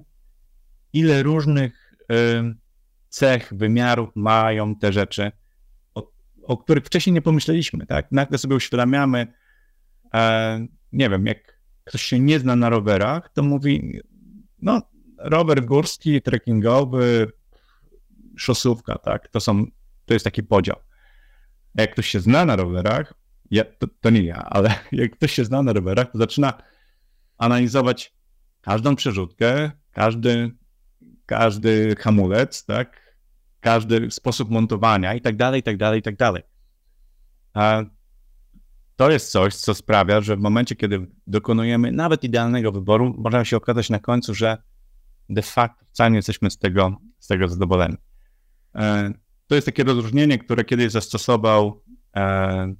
ile różnych y, cech, wymiarów mają te rzeczy, o, o, których wcześniej nie pomyśleliśmy. Tak? Nagle sobie uświadamiamy, e, nie wiem, jak ktoś się nie zna na rowerach, to mówi, no rower górski, trekkingowy, szosówka, tak? To są, to jest taki podział. Jak ktoś się zna na rowerach, ja, to, to nie ja, ale jak ktoś się zna na rowerach, to zaczyna analizować każdą przerzutkę, każdy, każdy hamulec, tak? Każdy sposób montowania i tak dalej, i tak dalej, i tak dalej. A to jest coś, co sprawia, że w momencie, kiedy dokonujemy nawet idealnego wyboru, może się okazać na końcu, że de facto wcale nie jesteśmy z tego, z tego zadowoleni. E, to jest takie rozróżnienie, które kiedyś zastosował e,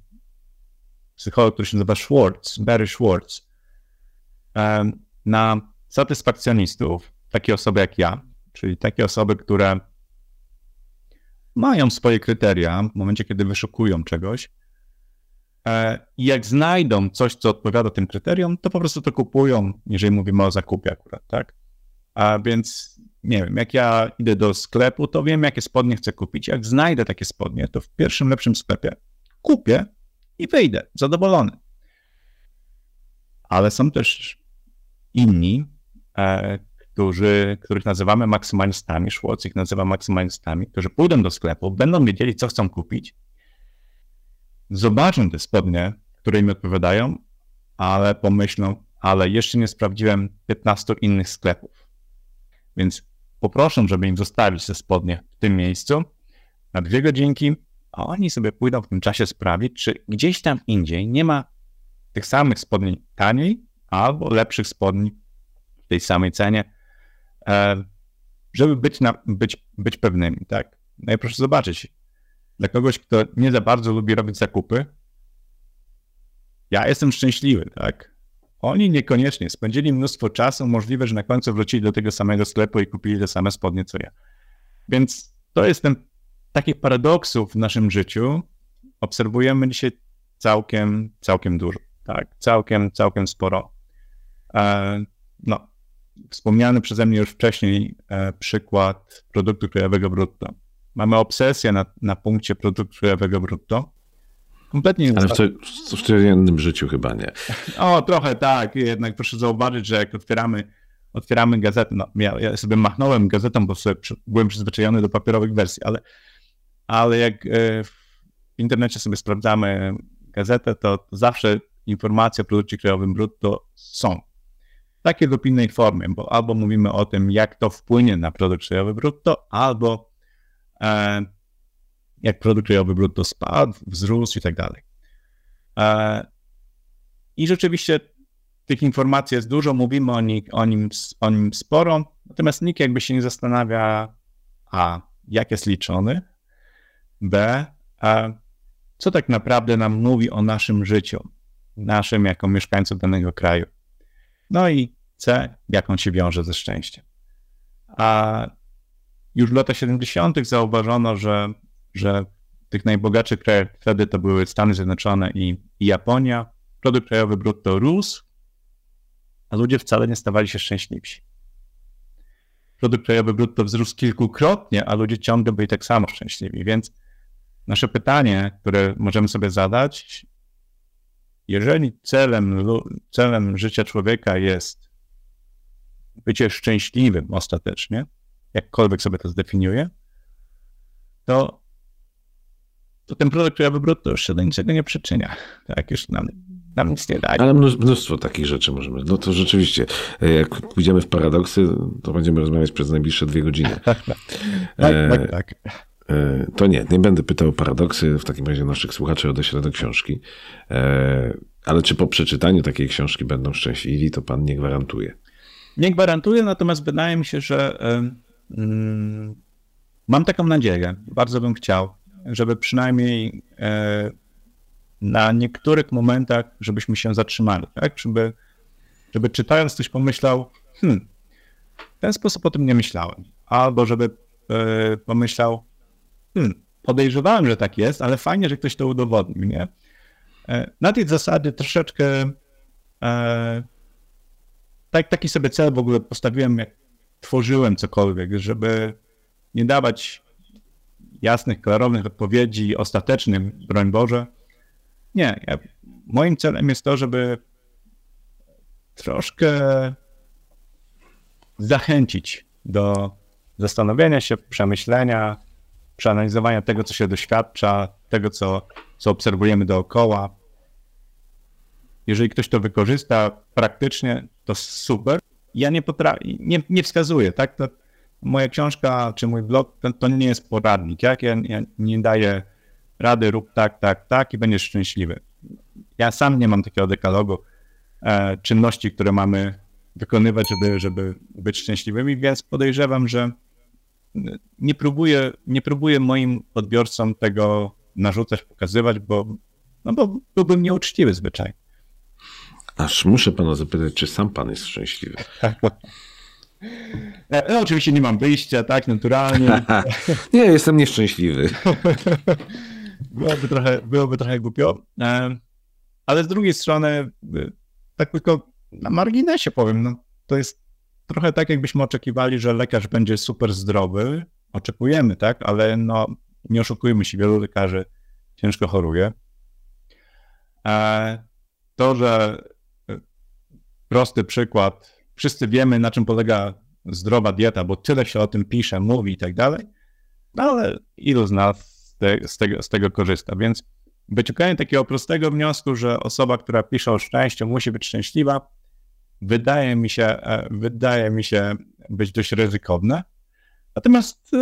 psycholog, który się nazywa Schwartz, Barry Schwartz, e, na satysfakcjonistów, takie osoby jak ja, czyli takie osoby, które mają swoje kryteria w momencie, kiedy wyszukują czegoś. I jak znajdą coś, co odpowiada tym kryteriom, to po prostu to kupują, jeżeli mówimy o zakupie akurat, tak? A więc nie wiem, jak ja idę do sklepu, to wiem, jakie spodnie chcę kupić. Jak znajdę takie spodnie, to w pierwszym lepszym sklepie kupię i wyjdę zadowolony. Ale są też inni, e, którzy, których nazywamy maksymalistami, Szłoc ich nazywa maksymalistami, którzy pójdą do sklepu, będą wiedzieli, co chcą kupić, zobaczą te spodnie, które im odpowiadają, ale pomyślą, ale jeszcze nie sprawdziłem 15 innych sklepów. Więc poproszę, żeby im zostawić te spodnie w tym miejscu na dwie godzinki, a oni sobie pójdą w tym czasie sprawdzić, czy gdzieś tam indziej nie ma tych samych spodni taniej albo lepszych spodni w tej samej cenie, e, żeby być, na, być, być pewnymi, tak? No i proszę zobaczyć, dla kogoś, kto nie za bardzo lubi robić zakupy, ja jestem szczęśliwy, tak? Oni niekoniecznie spędzili mnóstwo czasu, możliwe, że na końcu wrócili do tego samego sklepu i kupili te same spodnie co ja. Więc to jest ten takich paradoksów w naszym życiu obserwujemy dzisiaj całkiem, całkiem dużo, tak? Całkiem, całkiem sporo. E, no, wspomniany przeze mnie już wcześniej e, przykład produktu krajowego brutto. Mamy obsesję na, na punkcie produktu krajowego brutto. Kompletnie nie Ale w, co, w codziennym życiu chyba nie. O, trochę tak. Jednak proszę zauważyć, że jak otwieramy, otwieramy gazetę, no ja, ja sobie machnąłem gazetą, bo sobie byłem przyzwyczajony do papierowych wersji, ale, ale jak e, w internecie sobie sprawdzamy gazetę, to zawsze informacje o produkcie krajowym brutto są takiej lub innej formie, bo albo mówimy o tym, jak to wpłynie na produkt krajowy brutto, albo e, jak produkt krajowy brutto spadł, wzrósł i tak dalej. E, I rzeczywiście tych informacji jest dużo, mówimy o, nich, o, nim, o nim sporo, natomiast nikt jakby się nie zastanawia, a jak jest liczony, b, a, co tak naprawdę nam mówi o naszym życiu, naszym jako mieszkańców danego kraju. No i C, jak on się wiąże ze szczęściem. A już w latach 70. zauważono, że, że w tych najbogatszych krajach wtedy to były Stany Zjednoczone i, i Japonia. Produkt krajowy brutto rósł, a ludzie wcale nie stawali się szczęśliwsi. Produkt krajowy brutto wzrósł kilkukrotnie, a ludzie ciągle byli tak samo szczęśliwi. Więc nasze pytanie, które możemy sobie zadać, jeżeli celem, celem życia człowieka jest bycie szczęśliwym ostatecznie, jakkolwiek sobie to zdefiniuje, to, to ten produkt krajowy brutto już się do niczego nie przyczynia. Tak, już nam, nam nic nie daje. Ale mnóstwo takich rzeczy możemy. No to rzeczywiście, jak pójdziemy w paradoksy, to będziemy rozmawiać przez najbliższe dwie godziny. tak, tak, tak. E, to nie, nie będę pytał o paradoksy. W takim razie naszych słuchaczy odeślę do książki. E, ale czy po przeczytaniu takiej książki będą szczęśliwi, to pan nie gwarantuje. Nie gwarantuję, natomiast wydaje mi się, że mm, mam taką nadzieję, bardzo bym chciał, żeby przynajmniej e, na niektórych momentach, żebyśmy się zatrzymali, tak? Żeby, żeby czytając coś pomyślał, hmm, w ten sposób o tym nie myślałem. Albo żeby e, pomyślał, hmm, podejrzewałem, że tak jest, ale fajnie, że ktoś to udowodnił, nie? E, na tej zasadzie troszeczkę tak, taki sobie cel w ogóle postawiłem, jak tworzyłem cokolwiek, żeby nie dawać jasnych, klarownych odpowiedzi ostatecznym, broń Boże. Nie, ja, moim celem jest to, żeby troszkę zachęcić do zastanowienia się, przemyślenia, przeanalizowania tego, co się doświadcza, tego, co, co obserwujemy dookoła. Jeżeli ktoś to wykorzysta praktycznie, to super. Ja nie potrafię, nie, nie wskazuję, tak? To moja książka czy mój blog to, to nie jest poradnik. Jak ja, ja nie daję rady, rób tak, tak, tak i będziesz szczęśliwy. Ja sam nie mam takiego dekalogu e, czynności, które mamy wykonywać, żeby, żeby być szczęśliwymi, więc podejrzewam, że nie próbuję, nie próbuję moim odbiorcom tego narzucać, pokazywać, bo, no bo byłbym nieuczciwy zwyczaj. Aż muszę pana zapytać, czy sam pan jest szczęśliwy? No, oczywiście nie mam wyjścia, tak, naturalnie. nie, jestem nieszczęśliwy. byłoby, trochę, byłoby trochę głupio. Ale z drugiej strony, tak tylko na marginesie powiem, no, to jest trochę tak, jakbyśmy oczekiwali, że lekarz będzie super zdrowy. Oczekujemy, tak, ale no, nie oszukujmy się, wielu lekarzy ciężko choruje. To, że e, prosty przykład, wszyscy wiemy, na czym polega zdrowa dieta, bo tyle się o tym pisze, mówi i tak dalej, no ale ilu z nas z, te, z, tego, z tego korzysta, więc wyciąganie takiego prostego wniosku, że osoba, która pisze o szczęściu, musi być szczęśliwa, wydaje mi się, e, wydaje mi się być dość ryzykowne. Natomiast e,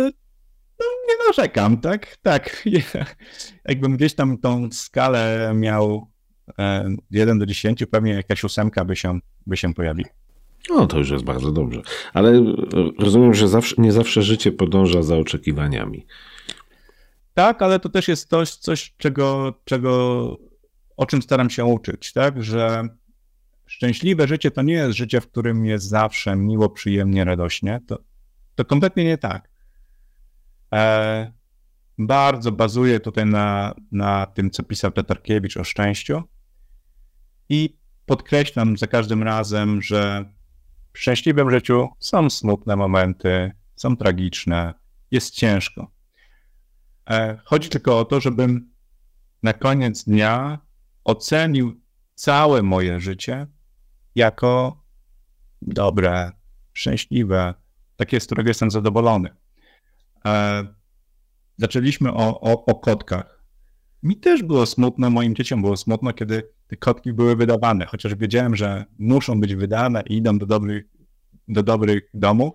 no, nie narzekam, tak? Tak. Jakbym gdzieś tam tą skalę miał 1 e, do 10, pewnie jakaś ósemka by się, by się pojawiła. No, to już jest bardzo dobrze. Ale rozumiem, że zawsze, nie zawsze życie podąża za oczekiwaniami. Tak, ale to też jest coś, coś czego, czego, o czym staram się uczyć, tak? Że szczęśliwe życie to nie jest życie, w którym jest zawsze miło, przyjemnie, radośnie. To, to kompletnie nie tak. E, bardzo bazuję tutaj na, na tym, co pisał Tatarkiewicz o szczęściu i podkreślam za każdym razem, że w szczęśliwym życiu są smutne momenty, są tragiczne, jest ciężko. E, chodzi tylko o to, żebym na koniec dnia ocenił całe moje życie jako dobre, szczęśliwe, takie, z którego jestem zadowolony. E, zaczęliśmy o, o, o kotkach. Mi też było smutno, moim dzieciom było smutno, kiedy te kotki były wydawane, chociaż wiedziałem, że muszą być wydane i idą do dobrych, do dobrych domów.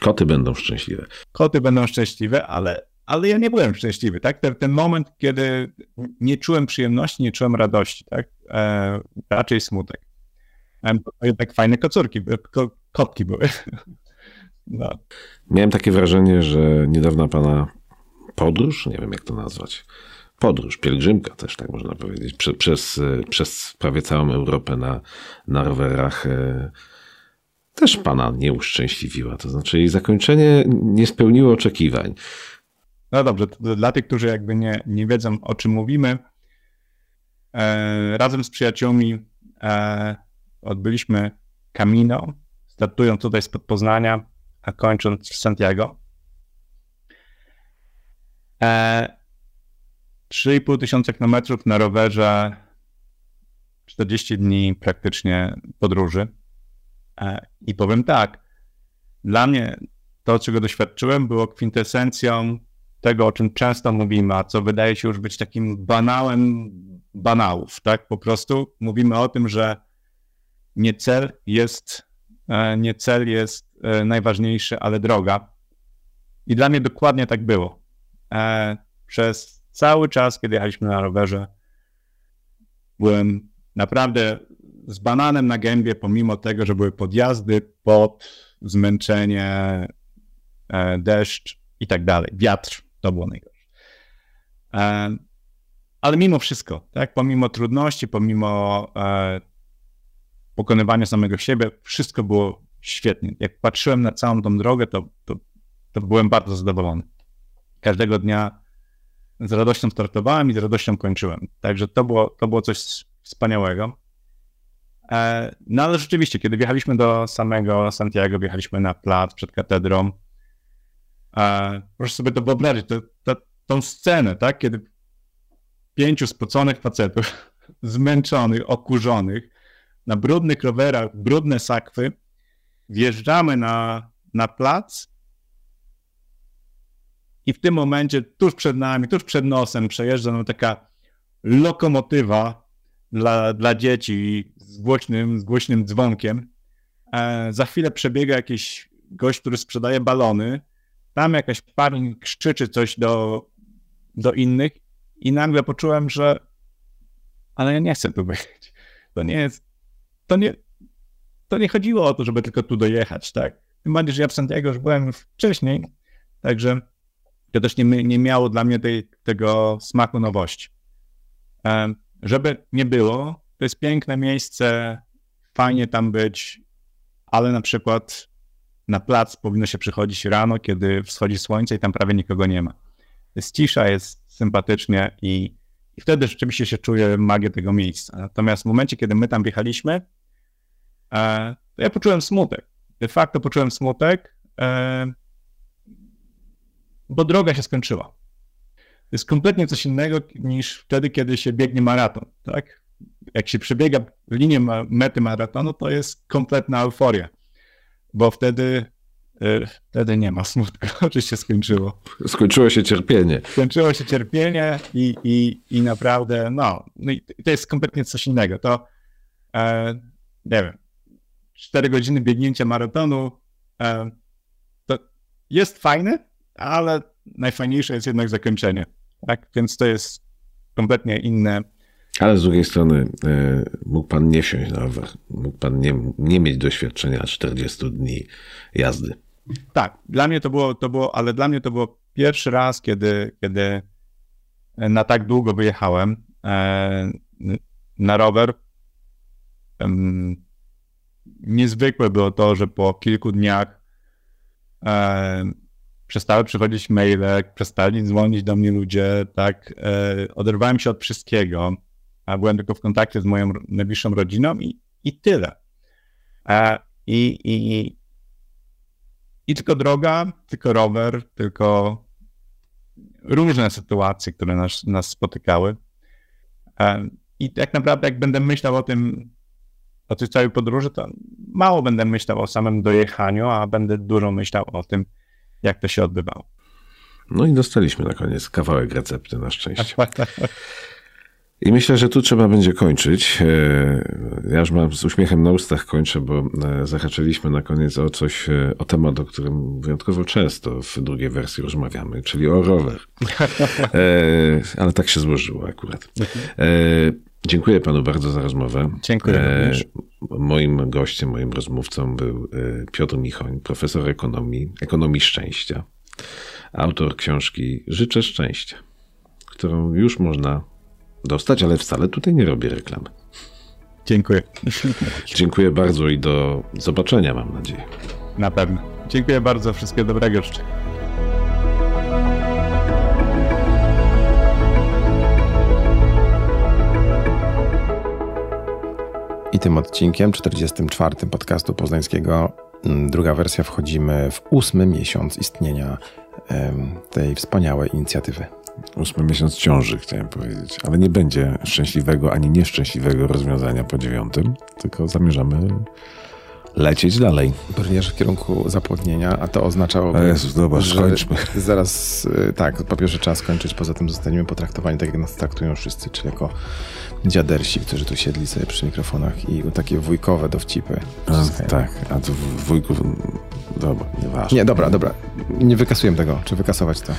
Koty będą szczęśliwe. Koty będą szczęśliwe, ale, ale ja nie byłem szczęśliwy, tak? Ten, ten moment, kiedy nie czułem przyjemności, nie czułem radości, tak? E, raczej smutek. E, jednak fajne kocurki, ko, kotki były. No. Miałem takie wrażenie, że niedawna pana podróż, nie wiem jak to nazwać, podróż, pielgrzymka też tak można powiedzieć, Prze, przez, przez prawie całą Europę na, na rowerach e, też pana nie uszczęśliwiła. To znaczy jej zakończenie nie spełniło oczekiwań. No dobrze, dla tych, którzy jakby nie, nie wiedzą o czym mówimy, e, razem z przyjaciółmi e, odbyliśmy Camino, startując tutaj spod Poznania, a kończąc w Santiago. E, 3,5 tysiąca kilometrów na rowerze, 40 dni praktycznie podróży. E, I powiem tak, dla mnie to, czego doświadczyłem, było kwintesencją tego, o czym często mówimy, a co wydaje się już być takim banałem banałów, tak? Po prostu mówimy o tym, że nie cel jest, e, nie cel jest e, najważniejszy, ale droga. I dla mnie dokładnie tak było. Przez Cały czas, kiedy jechaliśmy na rowerze, byłem naprawdę z bananem na gębie, pomimo tego, że były podjazdy, pod zmęczenie, e, deszcz i tak dalej. Wiatr to było najgorsze. E, ale mimo wszystko, tak, pomimo trudności, pomimo e, pokonywania samego siebie, wszystko było świetnie. Jak patrzyłem na całą tą drogę, to, to, to byłem bardzo zadowolony. Każdego dnia z radością startowałem i z radością kończyłem. Także to było, to było coś wspaniałego. E, no ale rzeczywiście, kiedy wjechaliśmy do samego Santiago, wjechaliśmy na plac przed katedrą, e, proszę sobie to wyobrazić, to, to, tą scenę, tak, kiedy pięciu spoconych facetów, zmęczonych, okurzonych, na brudnych rowerach, brudne sakwy, wjeżdżamy na, na plac i w tym momencie tuż przed nami, tuż przed nosem przejeżdża nam taka lokomotywa dla, dla dzieci z głośnym, z głośnym dzwonkiem. E, za chwilę przebiega jakiś gość, który sprzedaje balony. Tam jakaś pani krzyczy coś do, do innych i nagle poczułem, że ale ja nie chcę tu być. To nie jest, to nie, to nie chodziło o to, żeby tylko tu dojechać, tak? Tym bardziej, że ja w Santiago już byłem wcześniej, także to też nie, nie miało dla mnie tej, tego smaku nowości. Żeby nie było, to jest piękne miejsce, fajnie tam być, ale na przykład na plac powinno się przychodzić rano, kiedy wschodzi słońce i tam prawie nikogo nie ma. Jest cisza, jest sympatycznie i, i wtedy rzeczywiście się czuje magię tego miejsca. Natomiast w momencie, kiedy my tam wjechaliśmy, e, to ja poczułem smutek. De facto poczułem smutek, e, bo droga się skończyła. To jest kompletnie coś innego niż wtedy, kiedy się biegnie maraton, tak? Jak się przebiega linię mety maratonu, to jest kompletna euforia, bo wtedy y, wtedy nie ma smutku, że się skończyło. Skończyło się cierpienie. Skończyło się cierpienie i, i, i naprawdę, no, no i to jest kompletnie coś innego. To, e, nie wiem, 4 godziny biegnięcia maratonu e, to jest fajne, ale najfajniejsze jest jednak zakończenie. Tak? Więc to jest kompletnie inne. Ale z drugiej strony e, mógł pan nie wsiąść na rower, mógł pan nie, nie mieć doświadczenia 40 dni jazdy. Tak, dla mnie to było, to było, ale dla mnie to było pierwszy raz, kiedy, kiedy na tak długo wyjechałem e, na rower. Niezwykłe było to, że po kilku dniach e, przestały przychodzić maile, przestali dzwonić do mnie ludzie, tak, e, oderwałem się od wszystkiego, a byłem tylko w kontakcie z moją najbliższą rodziną i, i tyle. E, i, i, I tylko droga, tylko rower, tylko różne sytuacje, które nas, nas spotykały. E, I tak naprawdę, jak będę myślał o tym, o tej całej podróży, to mało będę myślał o samym dojechaniu, a będę dużo myślał o tym, jak to się odbywało. No i dostaliśmy na koniec kawałek recepty na szczęście. I myślę, że tu trzeba będzie kończyć. E, ja już mam z uśmiechem na ustach kończę, bo e, zahaczyliśmy na koniec o coś, e, o temat, o którym wyjątkowo często w drugiej wersji rozmawiamy, czyli o rower. Ale tak się złożyło akurat. Dziękuję panu bardzo za rozmowę. Dziękuję Moim gościem, moim rozmówcą był Piotr Michoń, profesor ekonomii, ekonomii szczęścia, autor książki Życzę szczęścia, którą już można dostać, ale wcale tutaj nie robię reklamy. Dziękuję. Dziękuję bardzo i do zobaczenia, mam nadzieję. Na pewno. Dziękuję bardzo. Wszystkiego dobrego życzę. Tym odcinkiem, 44. podcastu poznańskiego, mm, druga wersja, wchodzimy w ósmy miesiąc istnienia tej wspaniałej inicjatywy. Ósmy miesiąc ciąży, chciałem powiedzieć. Ale nie będzie szczęśliwego ani nieszczęśliwego rozwiązania po dziewiątym, tylko zamierzamy lecieć dalej. Brniesz w kierunku zapłodnienia, a to oznaczałoby, Jezus, dobra, że skończmy. zaraz, y, tak, po pierwsze trzeba skończyć, poza tym zostaniemy potraktowani tak, jak nas traktują wszyscy, czyli jako dziadersi, którzy tu siedli sobie przy mikrofonach i takie wujkowe dowcipy. A, tak, a to wujków... Dobra, nieważne. Nie, dobra, dobra. Nie wykasujemy tego. Czy wykasować to?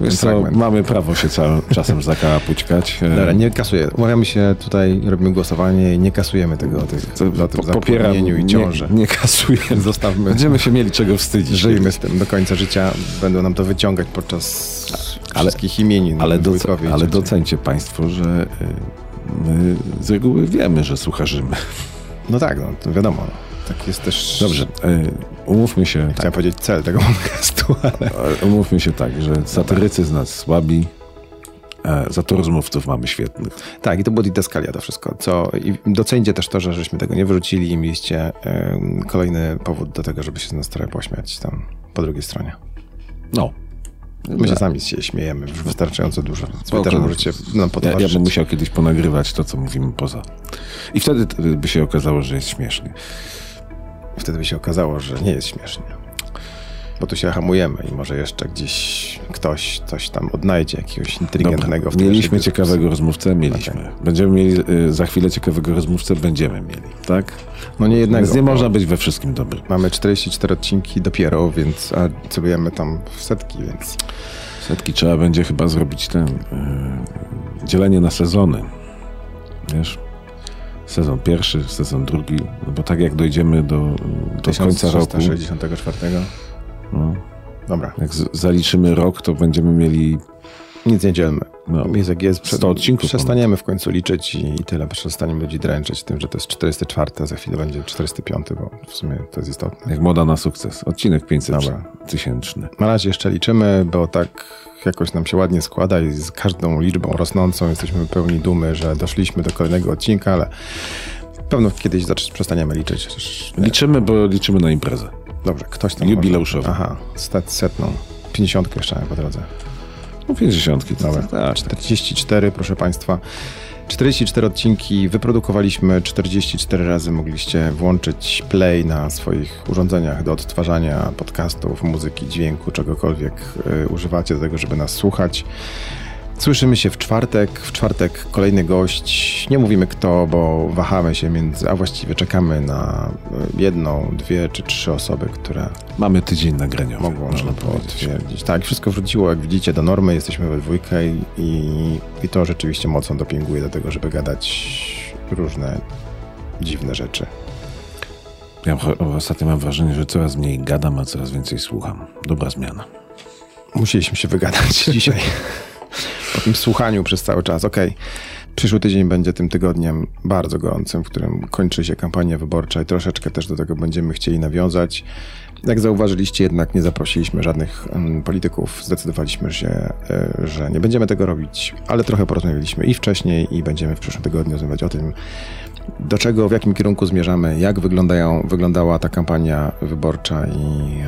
Wiesz co, mamy prawo się całym czasem zakapućkać. Dobra, nie kasuję. Umawiamy się tutaj, robimy głosowanie i nie kasujemy tego tych, o tym Popieram, i ciąży. Nie, nie kasujemy. Zostawmy. Będziemy się mieli czego wstydzić. Żyjmy z tym do końca życia. Będą nam to wyciągać podczas ale, wszystkich imienin. Ale, doce, ale docencie Państwo, że y, my z reguły wiemy, że słucharzymy. No tak, no, to wiadomo. Tak jest też... Dobrze, y, umówmy się... Chciałem tak. powiedzieć cel tego podcastu, ale... Umówmy się tak, że satyrycy z nas słabi, za to rozmówców mamy świetnych. Tak, i to było didaskalia to wszystko. Co, I docencie też to, że żeśmy tego nie wyrzucili i mieliście y, kolejny powód do tego, żeby się z nas trochę pośmiać tam po drugiej stronie. No. My się sami się śmiejemy już wystarczająco dużo. Wy też możecie nam ja, ja bym musiał kiedyś ponagrywać to, co mówimy poza. I wtedy by się okazało, że jest śmiesznie wtedy by się okazało, że nie jest śmiesznie. Bo tu się hamujemy i może jeszcze gdzieś ktoś coś tam odnajdzie, jakiegoś inteligentnego. Dobra, mieliśmy ciekawego rozmówcę, mieliśmy. Okay. Będziemy mieli y, za chwilę ciekawego rozmówcę, będziemy mieli, tak? No nie jednego. Więc nie można być we wszystkim dobrym. Mamy 44 odcinki dopiero, więc a celujemy tam w setki, więc... Setki trzeba będzie chyba zrobić ten... Yy, dzielenie na sezony. Wiesz? Sezon pierwszy, sezon drugi, no bo tak jak dojdziemy do, do końca roku... 64. No. Dobra. Jak zaliczymy rok, to będziemy mieli Nic nie dzielmy. No, Jest jak jest. 100 odcinków Przestaniemy w końcu liczyć i, i tyle. Przestaniemy ludzi dręczyć tym, że to jest 404, a za chwilę będzie 405, bo w sumie to jest istotne. Jak moda na sukces. Odcinek 500 Dobra. tysięczny. Na razie jeszcze liczymy, bo tak jakoś nam się ładnie składa i z każdą liczbą rosnącą jesteśmy pełni dumy, że doszliśmy do kolejnego odcinka, ale pewno kiedyś przestaniemy liczyć. Liczymy, bo liczymy na imprezę. Dobrze, ktoś tam... Jubileuszową. Aha, set, setną. 50 jeszcze po drodze. No 50. To Dobra, tak, tak. 44, proszę Państwa. 44 odcinki wyprodukowaliśmy, 44 razy mogliście włączyć play na swoich urządzeniach do odtwarzania podcastów, muzyki, dźwięku, czegokolwiek y, używacie do tego, żeby nas słuchać. Słyszymy się w czwartek. W czwartek kolejny gość. Nie mówimy kto, bo wahamy się między, a właściwie czekamy na y, jedną, dwie czy trzy osoby, które Mamy tydzień nagraniowy, mogą można potwierdzić. Tak, wszystko wróciło, jak widzicie, do normy. Jesteśmy we dwójkę i, i, to rzeczywiście mocno dopinguje do tego, żeby gadać różne dziwne rzeczy. Ja ostatnio mam wrażenie, że coraz mniej gadam, a coraz więcej słucham. Dobra zmiana. Musieliśmy się wygadać dzisiaj. Po tym słuchaniu przez cały czas. Okej. Przyszły tydzień będzie tym tygodniem bardzo gorącym, w którym kończy się kampania wyborcza i troszeczkę też do tego będziemy chcieli nawiązać. Jak zauważyliście, jednak nie zaprosiliśmy żadnych polityków. Zdecydowaliśmy się, e, że nie będziemy tego robić, ale trochę porozmawialiśmy i wcześniej, i będziemy w przyszłym tygodniu rozmawiać o tym, do czego, w jakim kierunku zmierzamy, jak wyglądają, wyglądała ta kampania wyborcza i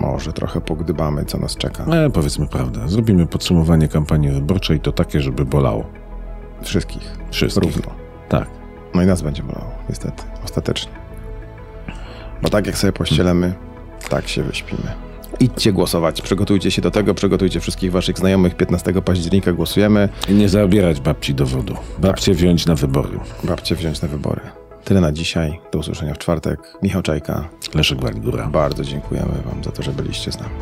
może trochę pogdybamy, co nas czeka. E, powiedzmy prawdę. Zrobimy podsumowanie kampanii wyborczej, to takie, żeby bolało. Wszystkich. Wszystkich. Równo. Tak. No i nas będzie bolało, niestety, ostatecznie. Bo tak jak sobie pościelemy, tak się wyśpimy. Idźcie głosować, przygotujcie się do tego, przygotujcie wszystkich waszych znajomych. 15 października głosujemy. I nie zabierać babci dowodu. Babcie wziąć na wybory. Babcie wziąć na wybory. Tyle na dzisiaj. Do usłyszenia w czwartek. Michał Czajka. Leszek Walgura. Bardzo dziękujemy wam za to, że byliście z nami.